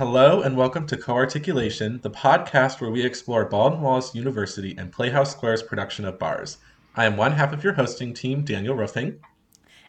Hello and welcome to Co-Articulation, the podcast where we explore Baldwin Wallace University and Playhouse Square's production of Bars. I am one half of your hosting team, Daniel Ruffing.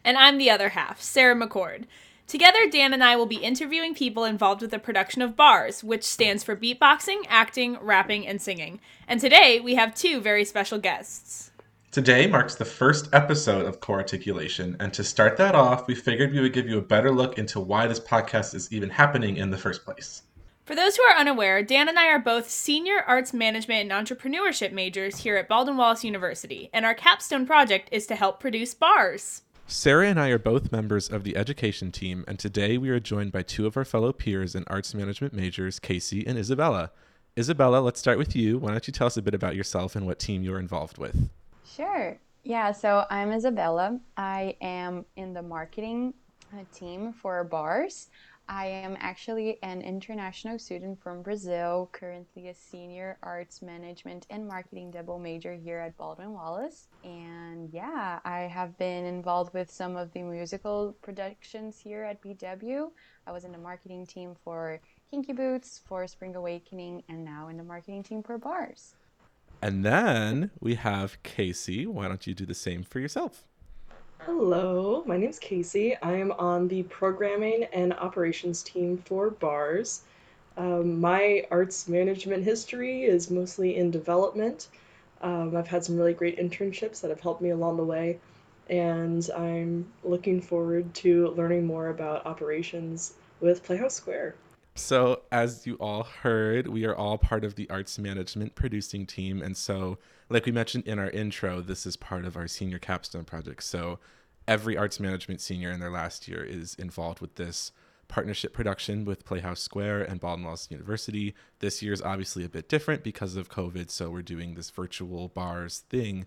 And I'm the other half, Sarah McCord. Together, Dan and I will be interviewing people involved with the production of Bars, which stands for beatboxing, acting, rapping, and singing. And today, we have two very special guests. Today marks the first episode of Co-Articulation, and to start that off, we figured we would give you a better look into why this podcast is even happening in the first place. For those who are unaware, Dan and I are both senior arts management and entrepreneurship majors here at Baldwin Wallace University, and our capstone project is to help produce bars. Sarah and I are both members of the education team, and today we are joined by two of our fellow peers and arts management majors, Casey and Isabella. Isabella, let's start with you. Why don't you tell us a bit about yourself and what team you're involved with? Sure. Yeah, so I'm Isabella. I am in the marketing uh, team for bars. I am actually an international student from Brazil, currently a senior arts management and marketing double major here at Baldwin Wallace. And yeah, I have been involved with some of the musical productions here at BW. I was in the marketing team for Kinky Boots, for Spring Awakening, and now in the marketing team for bars. And then we have Casey. Why don't you do the same for yourself? Hello, my name's Casey. I am on the programming and operations team for BARS. Um, my arts management history is mostly in development. Um, I've had some really great internships that have helped me along the way, and I'm looking forward to learning more about operations with Playhouse Square. So, as you all heard, we are all part of the arts management producing team. And so, like we mentioned in our intro, this is part of our senior capstone project. So, every arts management senior in their last year is involved with this partnership production with Playhouse Square and Baldwin Wallace University. This year is obviously a bit different because of COVID. So, we're doing this virtual bars thing.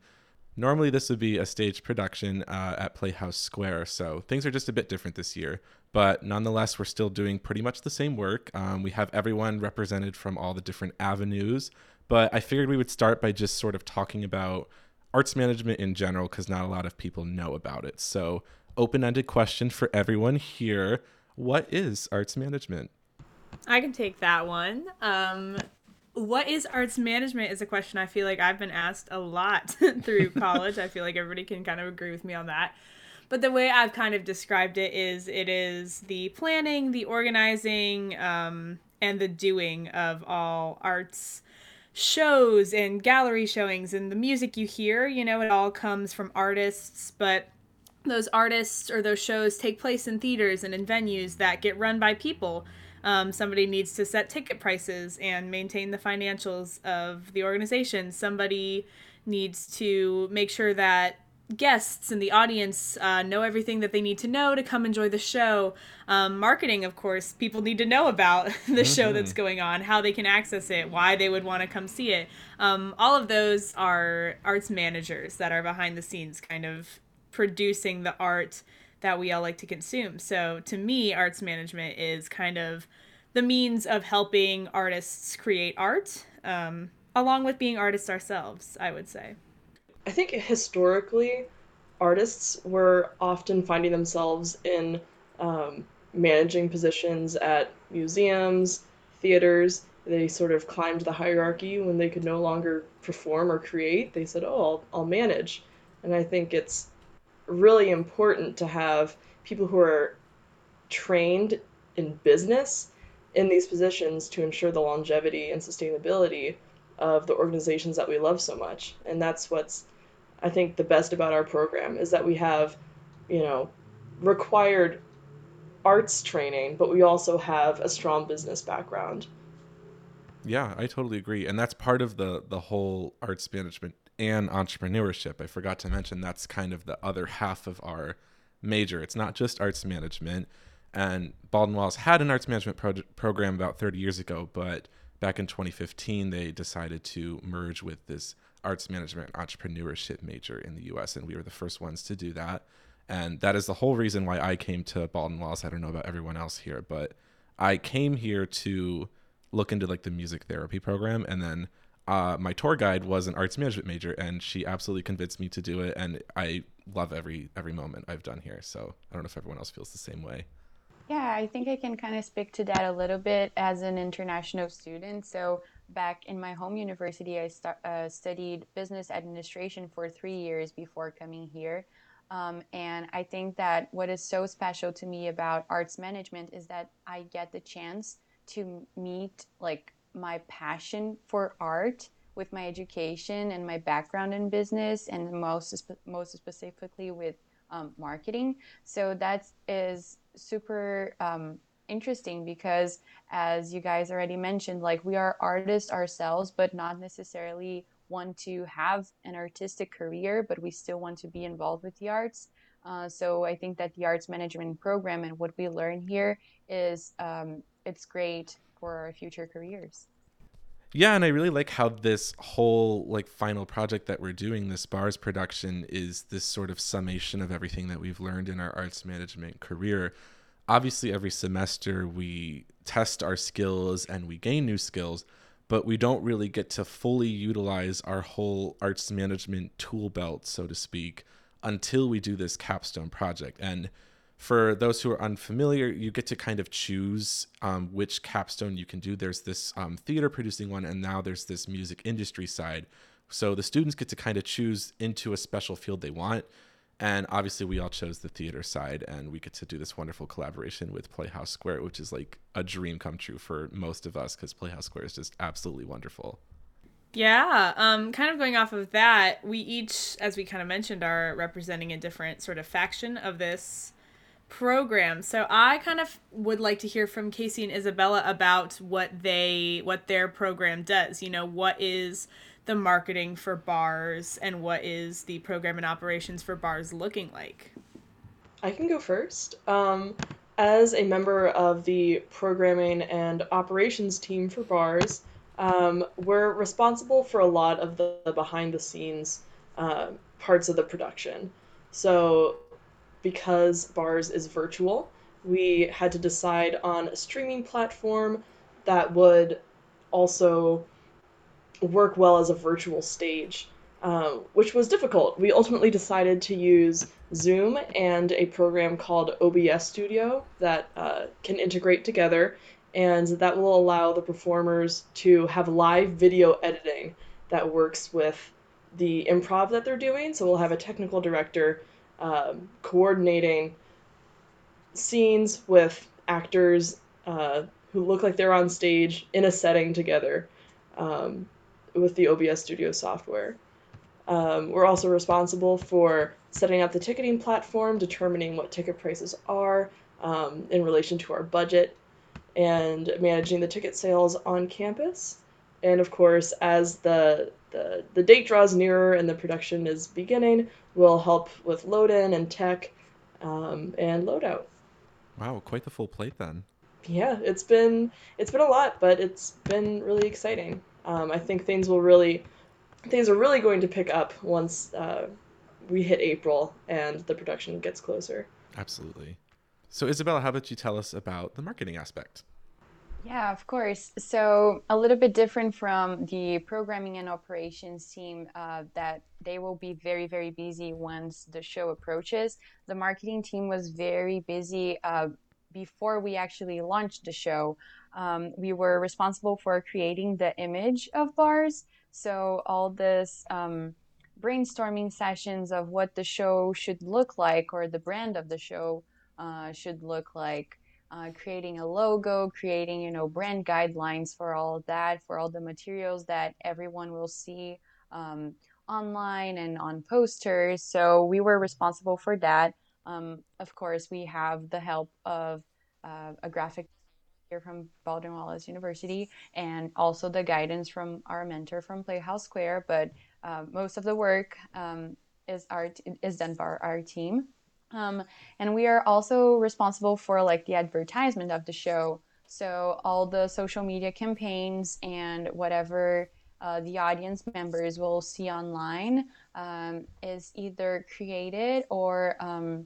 Normally, this would be a stage production uh, at Playhouse Square. So, things are just a bit different this year but nonetheless, we're still doing pretty much the same work. Um, we have everyone represented from all the different avenues, but I figured we would start by just sort of talking about arts management in general because not a lot of people know about it. So, open ended question for everyone here What is arts management? I can take that one. Um, what is arts management is a question I feel like I've been asked a lot through college. I feel like everybody can kind of agree with me on that. But the way I've kind of described it is it is the planning, the organizing, um, and the doing of all arts shows and gallery showings and the music you hear. You know, it all comes from artists, but those artists or those shows take place in theaters and in venues that get run by people. Um, somebody needs to set ticket prices and maintain the financials of the organization. Somebody needs to make sure that guests and the audience uh, know everything that they need to know to come enjoy the show. Um, marketing, of course, people need to know about the mm-hmm. show that's mm-hmm. going on, how they can access it, why they would want to come see it. Um, all of those are arts managers that are behind the scenes, kind of producing the art that we all like to consume. So to me, arts management is kind of the means of helping artists create art, um, along with being artists ourselves, I would say. I think historically, artists were often finding themselves in um, managing positions at museums, theaters. They sort of climbed the hierarchy when they could no longer perform or create. They said, "Oh, I'll, I'll manage," and I think it's really important to have people who are trained in business in these positions to ensure the longevity and sustainability of the organizations that we love so much. And that's what's I think the best about our program is that we have, you know, required arts training, but we also have a strong business background. Yeah, I totally agree. And that's part of the the whole arts management and entrepreneurship. I forgot to mention that's kind of the other half of our major. It's not just arts management. And Baldwin Wallace had an arts management pro- program about 30 years ago, but back in 2015 they decided to merge with this arts management entrepreneurship major in the US, and we were the first ones to do that. And that is the whole reason why I came to Baldwin Wallace. I don't know about everyone else here, but I came here to look into like the music therapy program. And then uh, my tour guide was an arts management major, and she absolutely convinced me to do it. And I love every every moment I've done here. So I don't know if everyone else feels the same way. Yeah, I think I can kind of speak to that a little bit as an international student. So, back in my home university, I start, uh, studied business administration for three years before coming here. Um, and I think that what is so special to me about arts management is that I get the chance to meet like my passion for art with my education and my background in business, and most most specifically with um, marketing. So that is super um, interesting because, as you guys already mentioned, like we are artists ourselves, but not necessarily want to have an artistic career, but we still want to be involved with the arts. Uh, so I think that the arts management program and what we learn here is um, it's great for our future careers. Yeah, and I really like how this whole like final project that we're doing, this bars production, is this sort of summation of everything that we've learned in our arts management career. Obviously, every semester we test our skills and we gain new skills, but we don't really get to fully utilize our whole arts management tool belt, so to speak, until we do this capstone project. And for those who are unfamiliar, you get to kind of choose um, which capstone you can do. There's this um, theater producing one, and now there's this music industry side. So the students get to kind of choose into a special field they want. And obviously, we all chose the theater side, and we get to do this wonderful collaboration with Playhouse Square, which is like a dream come true for most of us because Playhouse Square is just absolutely wonderful. Yeah, um, kind of going off of that, we each, as we kind of mentioned, are representing a different sort of faction of this program. So I kind of would like to hear from Casey and Isabella about what they what their program does. You know, what is the marketing for bars and what is the program and operations for bars looking like? I can go first. Um, as a member of the programming and operations team for bars, um, we're responsible for a lot of the, behind the scenes uh, parts of the production. So because bars is virtual, we had to decide on a streaming platform that would also work well as a virtual stage, uh, which was difficult. We ultimately decided to use Zoom and a program called OBS Studio that uh, can integrate together, and that will allow the performers to have live video editing that works with the improv that they're doing. So we'll have a technical director um, coordinating scenes with actors uh, who look like they're on stage in a setting together um, with the OBS Studio software. Um, we're also responsible for setting up the ticketing platform, determining what ticket prices are um, in relation to our budget, and managing the ticket sales on campus. And of course, as the, the, the date draws nearer and the production is beginning, we'll help with load in and tech um, and loadout. Wow, quite the full plate then. Yeah, it's been it's been a lot, but it's been really exciting. Um, I think things will really things are really going to pick up once uh, we hit April and the production gets closer. Absolutely. So, Isabella, how about you tell us about the marketing aspect? Yeah, of course. So a little bit different from the programming and operations team uh, that they will be very, very busy once the show approaches. The marketing team was very busy uh, before we actually launched the show. Um, we were responsible for creating the image of bars. So all this um, brainstorming sessions of what the show should look like or the brand of the show uh, should look like uh, creating a logo, creating you know brand guidelines for all of that, for all the materials that everyone will see um, online and on posters. So we were responsible for that. Um, of course, we have the help of uh, a graphic here from Baldwin Wallace University, and also the guidance from our mentor from Playhouse Square. But uh, most of the work um, is our is done by our team. Um, and we are also responsible for like the advertisement of the show. So all the social media campaigns and whatever uh, the audience members will see online um, is either created or um,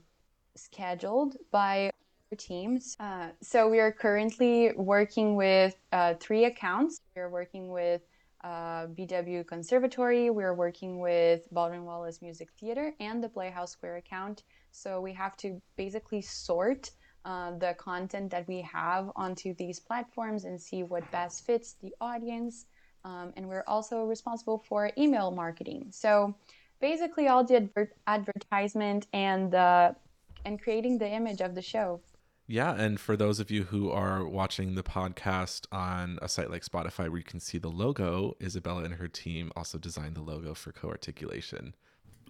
scheduled by our teams. Uh, so we are currently working with uh, three accounts. We are working with uh, BW Conservatory, we're working with Baldwin Wallace Music Theater, and the Playhouse Square account. So we have to basically sort uh, the content that we have onto these platforms and see what best fits the audience. Um, and we're also responsible for email marketing. So basically, all the adver- advertisement and and creating the image of the show. Yeah, and for those of you who are watching the podcast on a site like Spotify where you can see the logo, Isabella and her team also designed the logo for co-articulation.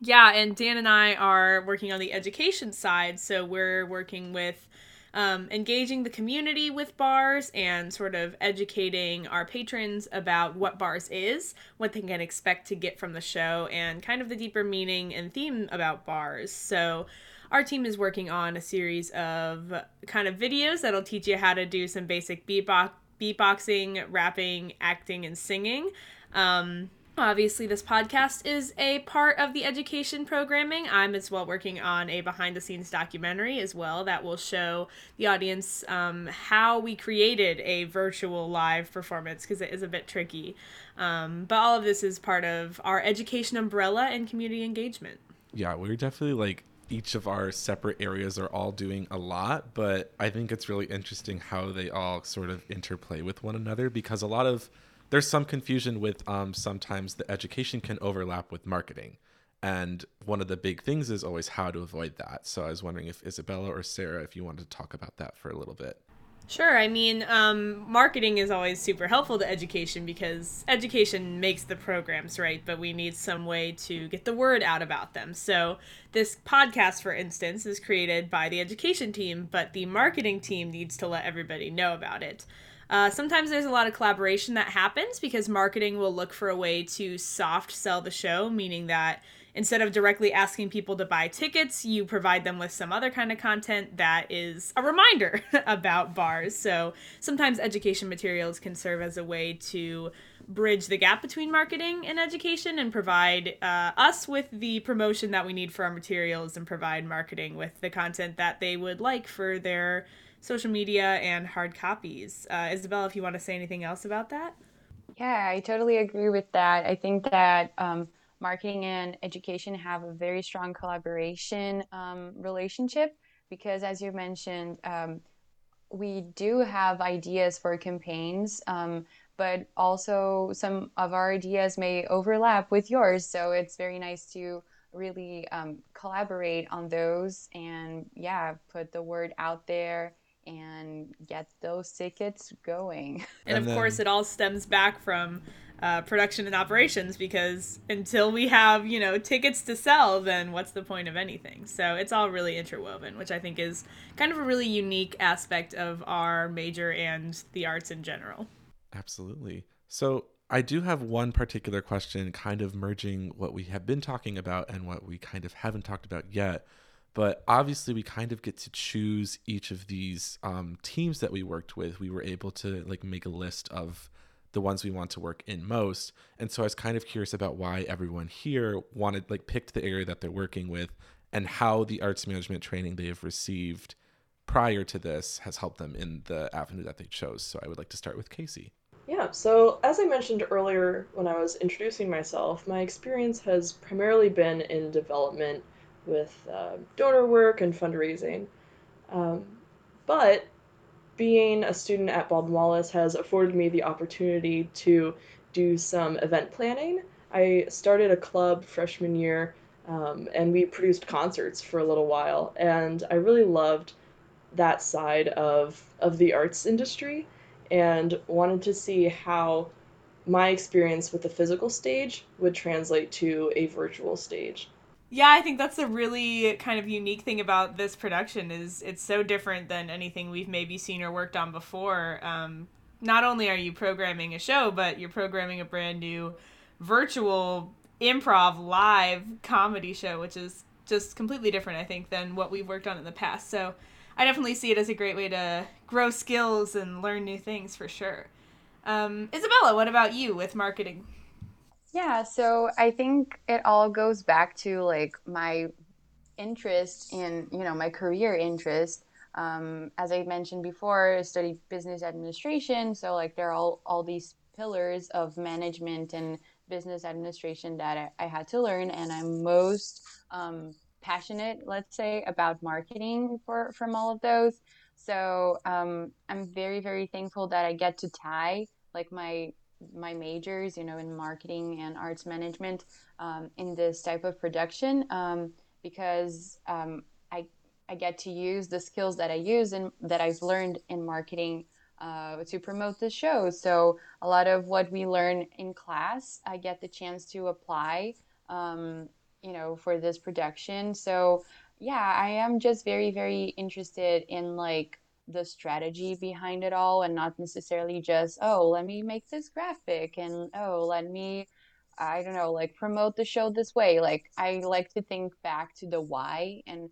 Yeah, and Dan and I are working on the education side, so we're working with um, engaging the community with bars and sort of educating our patrons about what bars is, what they can expect to get from the show, and kind of the deeper meaning and theme about bars. So our team is working on a series of kind of videos that'll teach you how to do some basic beatbox beatboxing, rapping, acting, and singing. Um, obviously, this podcast is a part of the education programming. I'm as well working on a behind the scenes documentary as well that will show the audience um, how we created a virtual live performance because it is a bit tricky. Um, but all of this is part of our education umbrella and community engagement. Yeah, we're definitely like each of our separate areas are all doing a lot, but I think it's really interesting how they all sort of interplay with one another because a lot of there's some confusion with um, sometimes the education can overlap with marketing. And one of the big things is always how to avoid that. So I was wondering if Isabella or Sarah, if you wanted to talk about that for a little bit. Sure. I mean, um, marketing is always super helpful to education because education makes the programs, right? But we need some way to get the word out about them. So, this podcast, for instance, is created by the education team, but the marketing team needs to let everybody know about it. Uh, sometimes there's a lot of collaboration that happens because marketing will look for a way to soft sell the show, meaning that instead of directly asking people to buy tickets, you provide them with some other kind of content that is a reminder about bars. So sometimes education materials can serve as a way to bridge the gap between marketing and education and provide uh, us with the promotion that we need for our materials and provide marketing with the content that they would like for their social media and hard copies. Uh, Isabella, if you want to say anything else about that? Yeah, I totally agree with that. I think that um, marketing and education have a very strong collaboration um, relationship because, as you mentioned, um, we do have ideas for campaigns, um, but also some of our ideas may overlap with yours. So it's very nice to really um, collaborate on those and, yeah, put the word out there and get those tickets going. And, and of then... course, it all stems back from uh, production and operations because until we have you know tickets to sell then what's the point of anything? So it's all really interwoven which i think is kind of a really unique aspect of our major and the arts in general. Absolutely. So i do have one particular question kind of merging what we have been talking about and what we kind of haven't talked about yet but obviously we kind of get to choose each of these um, teams that we worked with. We were able to like make a list of the ones we want to work in most. And so I was kind of curious about why everyone here wanted like picked the area that they're working with and how the arts management training they have received prior to this has helped them in the avenue that they chose. So I would like to start with Casey. Yeah, so as I mentioned earlier when I was introducing myself, my experience has primarily been in development with uh, donor work and fundraising. Um, but being a student at Baldwin Wallace has afforded me the opportunity to do some event planning. I started a club freshman year um, and we produced concerts for a little while, and I really loved that side of, of the arts industry and wanted to see how my experience with the physical stage would translate to a virtual stage. Yeah, I think that's a really kind of unique thing about this production is it's so different than anything we've maybe seen or worked on before. Um, not only are you programming a show, but you're programming a brand new virtual improv live comedy show, which is just completely different, I think, than what we've worked on in the past. So I definitely see it as a great way to grow skills and learn new things for sure. Um, Isabella, what about you with marketing? Yeah, so I think it all goes back to like my interest in, you know, my career interest. Um, as I mentioned before, I studied business administration. So, like, there are all, all these pillars of management and business administration that I, I had to learn. And I'm most um, passionate, let's say, about marketing for, from all of those. So um, I'm very, very thankful that I get to tie like my my majors, you know, in marketing and arts management um, in this type of production um, because um, I I get to use the skills that I use and that I've learned in marketing uh, to promote the show. So a lot of what we learn in class, I get the chance to apply, um, you know, for this production. So yeah, I am just very, very interested in like the strategy behind it all and not necessarily just, oh, let me make this graphic and oh, let me, I don't know, like promote the show this way. Like I like to think back to the why and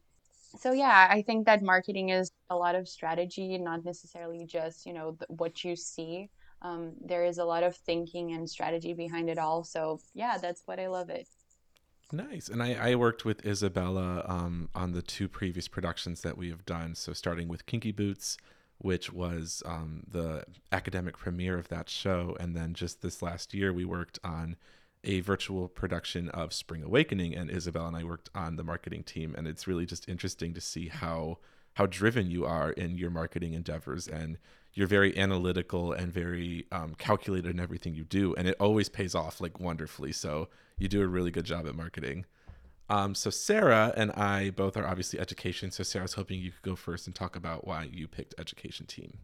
so yeah i think that marketing is a lot of strategy not necessarily just you know what you see. Um, there is a lot of thinking and strategy behind it all. So yeah that's what i love it nice. And i, I worked with isabella um, on the two previous productions that we have done. So starting with kinky boots which was um, the academic premiere of that show. And then just this last year we worked on a virtual production of Spring Awakening, and Isabella and I worked on the marketing team, and it's really just interesting to see how how driven you are in your marketing endeavors, and you're very analytical and very um, calculated in everything you do, and it always pays off like wonderfully. So you do a really good job at marketing. Um, so Sarah and I both are obviously education. So Sarah, was hoping you could go first and talk about why you picked education team.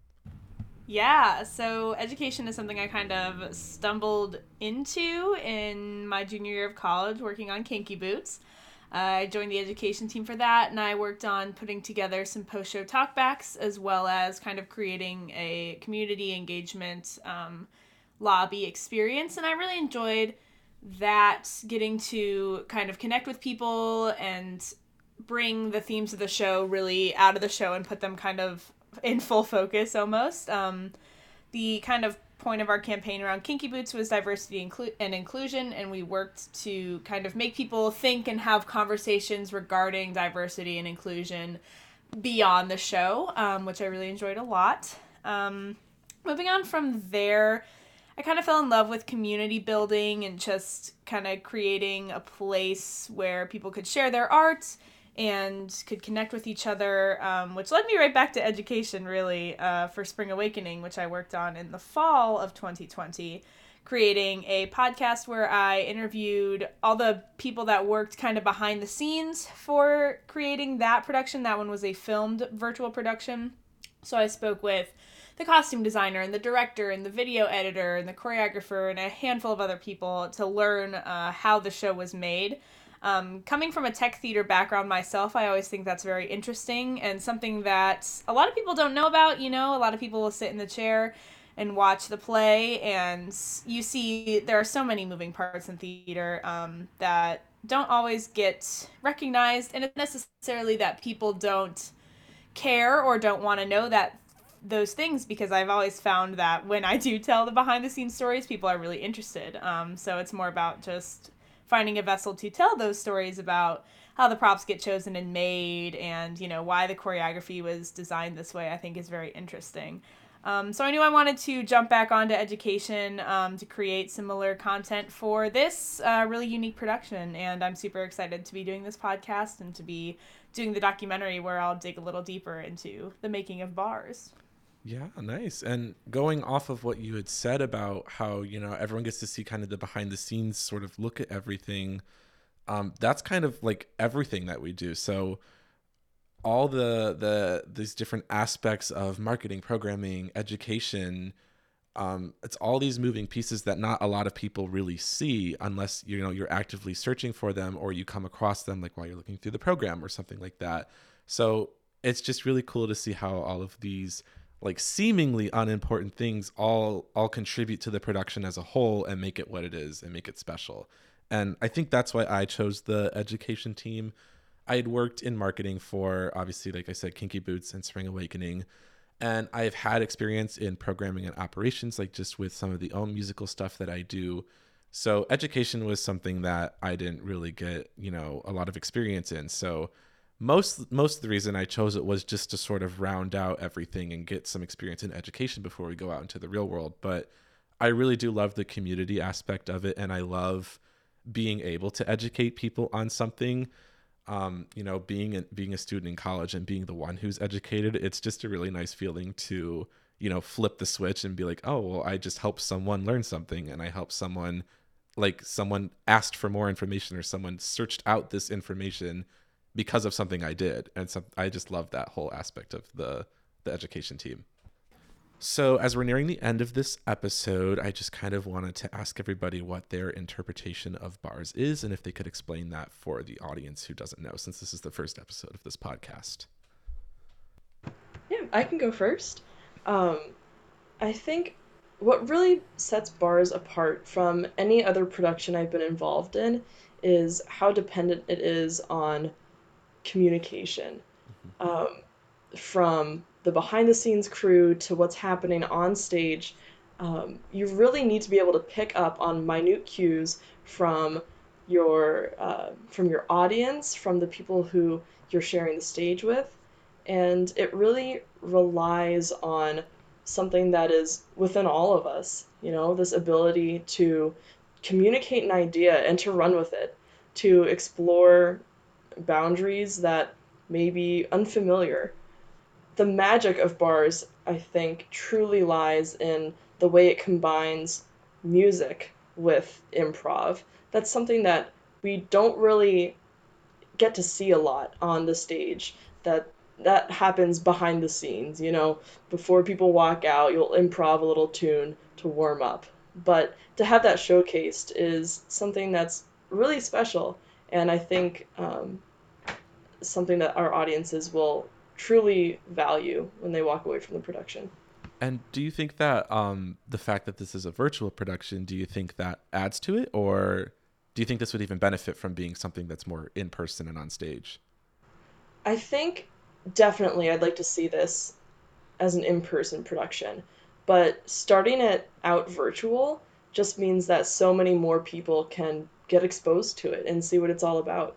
Yeah, so education is something I kind of stumbled into in my junior year of college working on Kinky Boots. Uh, I joined the education team for that, and I worked on putting together some post show talkbacks as well as kind of creating a community engagement um, lobby experience. And I really enjoyed that getting to kind of connect with people and bring the themes of the show really out of the show and put them kind of in full focus almost. Um, the kind of point of our campaign around Kinky Boots was diversity and inclusion, and we worked to kind of make people think and have conversations regarding diversity and inclusion beyond the show, um, which I really enjoyed a lot. Um, moving on from there, I kind of fell in love with community building and just kind of creating a place where people could share their art and could connect with each other, um, which led me right back to education, really, uh, for Spring Awakening, which I worked on in the fall of 2020, creating a podcast where I interviewed all the people that worked kind of behind the scenes for creating that production. That one was a filmed virtual production. So I spoke with the costume designer and the director and the video editor and the choreographer and a handful of other people to learn uh, how the show was made. Um, coming from a tech theater background myself, I always think that's very interesting and something that a lot of people don't know about. You know, a lot of people will sit in the chair and watch the play, and you see there are so many moving parts in theater um, that don't always get recognized, and it's necessarily that people don't care or don't want to know that those things because I've always found that when I do tell the behind the scenes stories, people are really interested. Um, so it's more about just finding a vessel to tell those stories about how the props get chosen and made and you know why the choreography was designed this way i think is very interesting. Um, so i knew i wanted to jump back onto education um, to create similar content for this uh, really unique production. And i'm super excited to be doing this podcast and to be doing the documentary where i'll dig a little deeper into the making of bars yeah, nice. And going off of what you had said about how, you know, everyone gets to see kind of the behind the scenes sort of look at everything, um, that's kind of like everything that we do. So all the the these different aspects of marketing, programming, education, um, it's all these moving pieces that not a lot of people really see unless you know you're actively searching for them or you come across them like while you're looking through the program or something like that. So it's just really cool to see how all of these like seemingly unimportant things all all contribute to the production as a whole and make it what it is and make it special. And I think that's why I chose the education team. I had worked in marketing for obviously like I said Kinky Boots and Spring Awakening and I've had experience in programming and operations like just with some of the own musical stuff that I do. So education was something that I didn't really get, you know, a lot of experience in. So most most of the reason I chose it was just to sort of round out everything and get some experience in education before we go out into the real world. But I really do love the community aspect of it, and I love being able to educate people on something. um, you know, being a, being a student in college and being the one who's educated, it's just a really nice feeling to you know flip the switch and be like, oh well, I just helped someone learn something, and I helped someone like someone asked for more information or someone searched out this information because of something I did, and so I just love that whole aspect of the the education team. So, as we're nearing the end of this episode, I just kind of wanted to ask everybody what their interpretation of bars is and if they could explain that for the audience who doesn't know, since this is the first episode of this podcast. Yeah, I can go first. Um, I think what really sets bars apart from any other production I've been involved in is how dependent it is on communication. Mm-hmm. Um, from the behind the scenes crew to what's happening on stage, um, you really need to be able to pick up on minute cues from your uh, from your audience, from the people who you're sharing the stage with, and it really relies on something that is within all of us. You know, this ability to communicate an idea and to run with it, to explore boundaries that may be unfamiliar the magic of bars, I think, truly lies in the way it combines music with improv. That's something that we don't really get to see a lot on the stage. That that happens behind the scenes, you know, before people walk out, you'll improv a little tune to warm up. But to have that showcased is something that's really special, and I think um, something that our audiences will truly value when they walk away from the production. And do you think that um, the fact that this is a virtual production, do you think that adds to it, or do you think this would even benefit from being something that's more in person and on stage? I think definitely I'd like to see this as an in person production, but starting it out virtual just means that so many more people can get exposed to it and see what it's all about.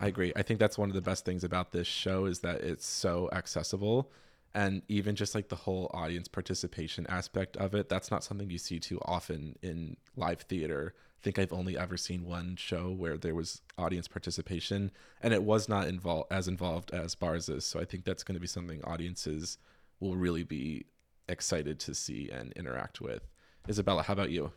I agree. I think that's one of the best things about this show is that it's so accessible and even just like the whole audience participation aspect of it, that's not something you see too often in live theater. I think I've only ever seen one show where there was audience participation and it was not involved as involved as bars is. So I think that's going to be something audiences will really be excited to see and interact with. Isabella, how about you?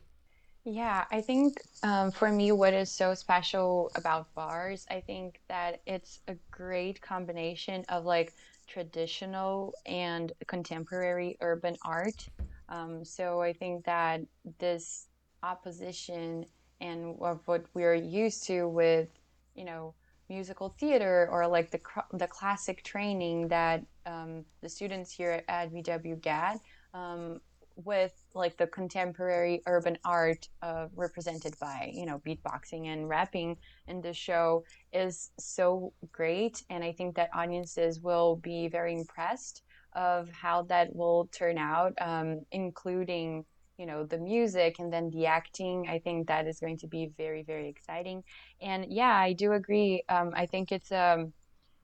Yeah, I think um, for me, what is so special about bars, I think that it's a great combination of like traditional and contemporary urban art. Um, so I think that this opposition and of what we're used to with, you know, musical theater or like the the classic training that um, the students here at BW get. Um, with like the contemporary urban art uh, represented by you know beatboxing and rapping in the show is so great. And i think that audiences will be very impressed of how that will turn out um, including you know the music and then the acting. I think that is going to be very very exciting. And yeah i do agree. Um, i think it's um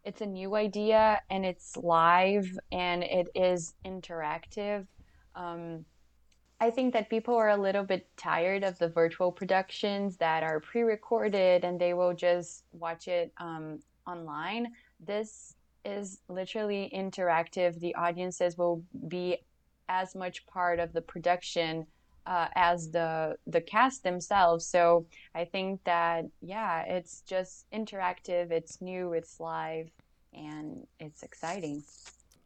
it's a new idea and it's live and it is interactive um, I think that people are a little bit tired of the virtual productions that are pre recorded and they will just watch it um, online. This is literally interactive. The audiences will be as much part of the production uh, as the the cast themselves. So I think that yeah, it's just interactive. It's new. It's live, and it's exciting.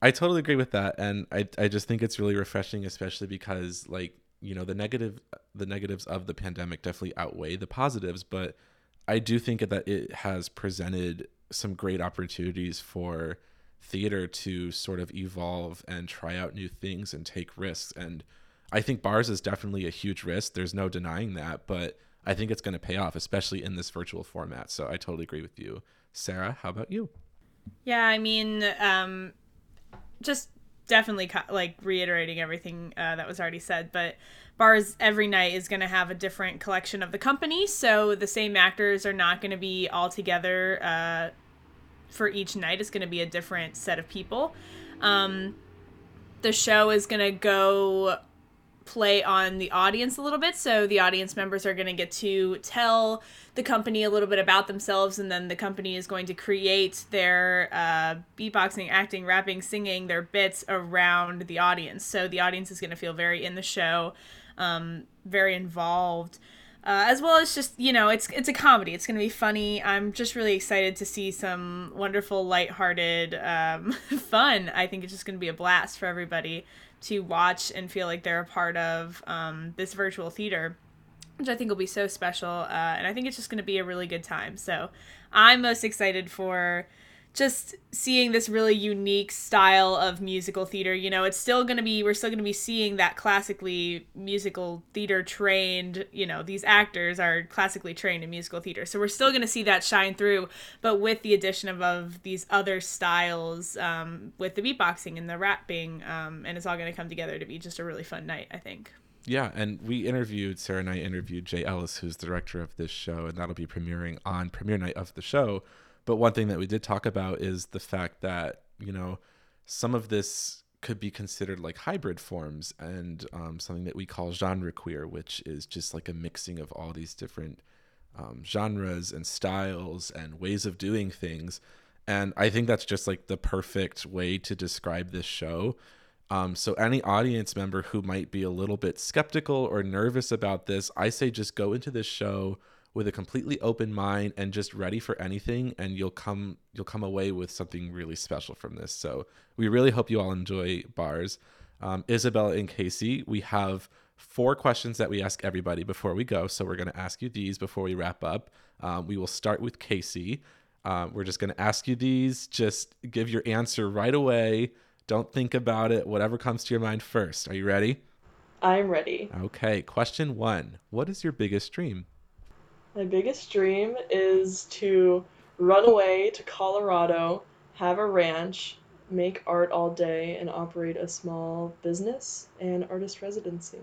I totally agree with that, and I I just think it's really refreshing, especially because like you know the negative the negatives of the pandemic definitely outweigh the positives, but I do think that it has presented some great opportunities for theater to sort of evolve and try out new things and take risks and I think bars is definitely a huge risk. There's no denying that, but I think it's going to pay off, especially in this virtual format. So I totally agree with you. Sarah, how about you? Yeah, I mean, um, just definitely like reiterating everything uh, that was already said, but bars every night is going to have a different collection of the company, so the same actors are not going to be all together uh, for each night. It's going to be a different set of people. Um, the show is going to go play on the audience a little bit. So the audience members are going to get to tell the company a little bit about themselves, and then the company is going to create their uh, beatboxing, acting, rapping, singing, their bits around the audience. So the audience is going to feel very in the show, um, very involved. Uh, as well as just you know it's it's a comedy it's going to be funny i'm just really excited to see some wonderful lighthearted um, fun i think it's just going to be a blast for everybody to watch and feel like they're a part of um, this virtual theater, which I think will be so special. Uh, and I think it's just going to be a really good time. So I'm most excited for just seeing this really unique style of musical theater you know it's still going to be we're still going to be seeing that classically musical theater trained you know these actors are classically trained in musical theater so we're still going to see that shine through but with the addition of, of these other styles um, with the beatboxing and the rapping um, and it's all going to come together to be just a really fun night i think yeah, and we interviewed Sarah and I interviewed Jay Ellis, who's the director of this show, and that'll be premiering on premiere night of the show. But one thing that we did talk about is the fact that, you know, some of this could be considered like hybrid forms and um, something that we call genre queer, which is just like a mixing of all these different um, genres and styles and ways of doing things. And I think that's just like the perfect way to describe this show. Um, so, any audience member who might be a little bit skeptical or nervous about this, I say just go into this show with a completely open mind and just ready for anything and you'll come you'll come away with something really special from this. So we really hope you all enjoy bars. Um, isabella and casey we have four questions that we ask everybody before we go. So we're going to ask you these before we wrap up. Um, we will start with casey. Um, we're just going to ask you these. Just give your answer right away. Don't think about it. Whatever comes to your mind first. Are you ready? I'm ready. Okay question one. What is your biggest dream my biggest dream is to run away to Colorado, have a ranch, make art all day, and operate a small business and artist residency.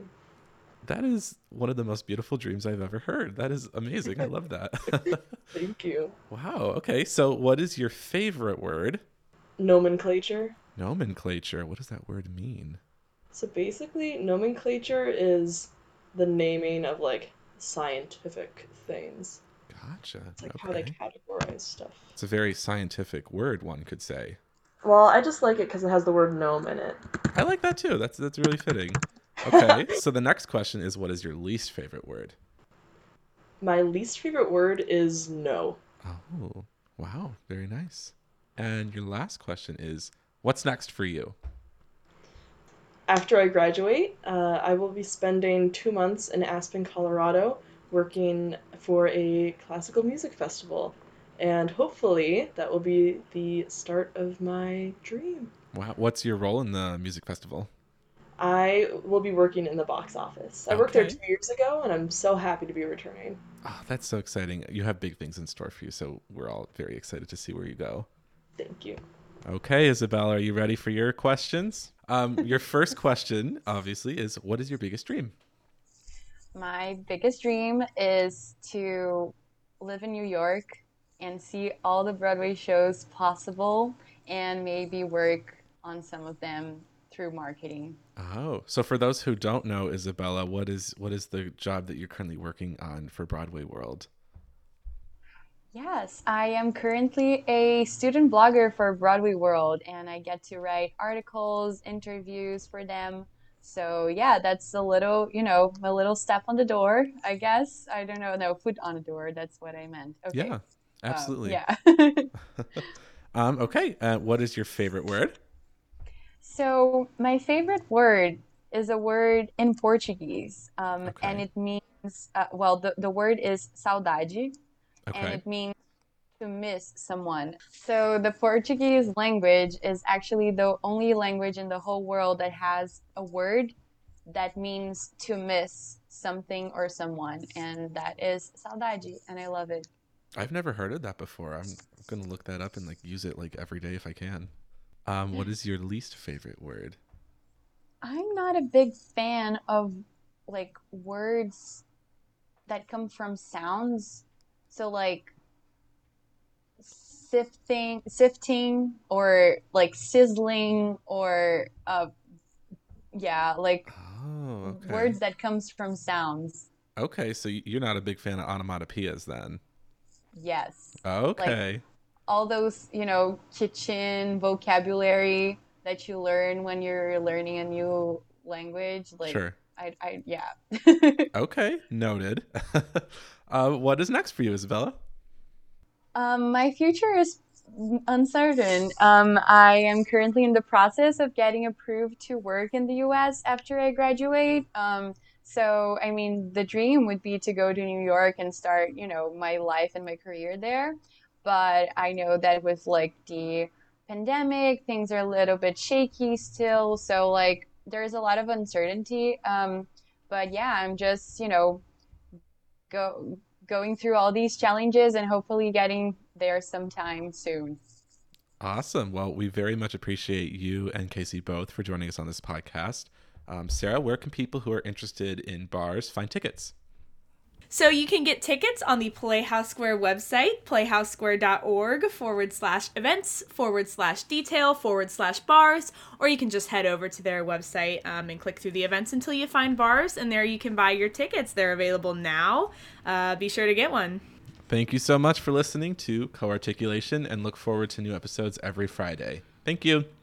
That is one of the most beautiful dreams I've ever heard. That is amazing. I love that. Thank you. Wow. Okay. So, what is your favorite word? Nomenclature. Nomenclature. What does that word mean? So, basically, nomenclature is the naming of like scientific things. Gotcha. It's like okay. how they categorize stuff. It's a very scientific word, one could say. Well, I just like it because it has the word gnome in it. I like that too. That's that's really fitting. Okay, so the next question is, what is your least favorite word? My least favorite word is no. Oh, wow, very nice. And your last question is, what's next for you? After I graduate, uh, I will be spending two months in Aspen, Colorado, working for a classical music festival. And hopefully, that will be the start of my dream. Wow. What's your role in the music festival? I will be working in the box office. I okay. worked there two years ago, and I'm so happy to be returning. Oh, that's so exciting. You have big things in store for you, so we're all very excited to see where you go. Thank you. Okay, Isabella, are you ready for your questions? Um, your first question, obviously, is what is your biggest dream? My biggest dream is to live in New York and see all the Broadway shows possible and maybe work on some of them through marketing. Oh, so for those who don't know, Isabella, what is what is the job that you're currently working on for Broadway World? Yes, I am currently a student blogger for Broadway World, and I get to write articles, interviews for them. So yeah, that's a little, you know, a little step on the door, I guess. I don't know, no, foot on the door. That's what I meant. Okay. Yeah, absolutely. Um, yeah. um, okay. Uh, what is your favorite word? So my favorite word is a word in Portuguese, um, okay. and it means uh, well, the the word is saudade okay. and it means to miss someone. So the Portuguese language is actually the only language in the whole world that has a word that means to miss something or someone, and that is saudade, and I love it. I've never heard of that before. I'm gonna look that up and like use it like every day if I can. Um, what is your least favorite word? I'm not a big fan of like words that come from sounds so like sifting, sifting, or like sizzling, or uh, yeah, like Oh, okay. words that comes from sounds. Okay, so you're not a big fan of onomatopoeias then. Yes. Okay. All those, you know, kitchen vocabulary that you learn when you're learning a new language. Like, sure. I, I, yeah. Okay, noted. uh, what is next for you, Isabella? Um, my future is uncertain. Um, I am currently in the process of getting approved to work in the US after I graduate. Um, so, I mean, the dream would be to go to New York and start, you know, my life and my career there. But I know that with like the pandemic, things are a little bit shaky still. So, like, there's a lot of uncertainty. Um, but yeah, I'm just, you know, go going through all these challenges and hopefully getting there sometime soon. Awesome. Well, we very much appreciate you and Casey both for joining us on this podcast. Um, Sarah, where can people who are interested in bars find tickets? So you can get tickets on the Playhouse Square website, playhousesquare.org forward slash events forward slash detail forward slash bars, or you can just head over to their website um, and click through the events until you find bars, and there you can buy your tickets. They're available now. Uh, be sure to get one. Thank you so much for listening to Co-Articulation and look forward to new episodes every Friday. Thank you.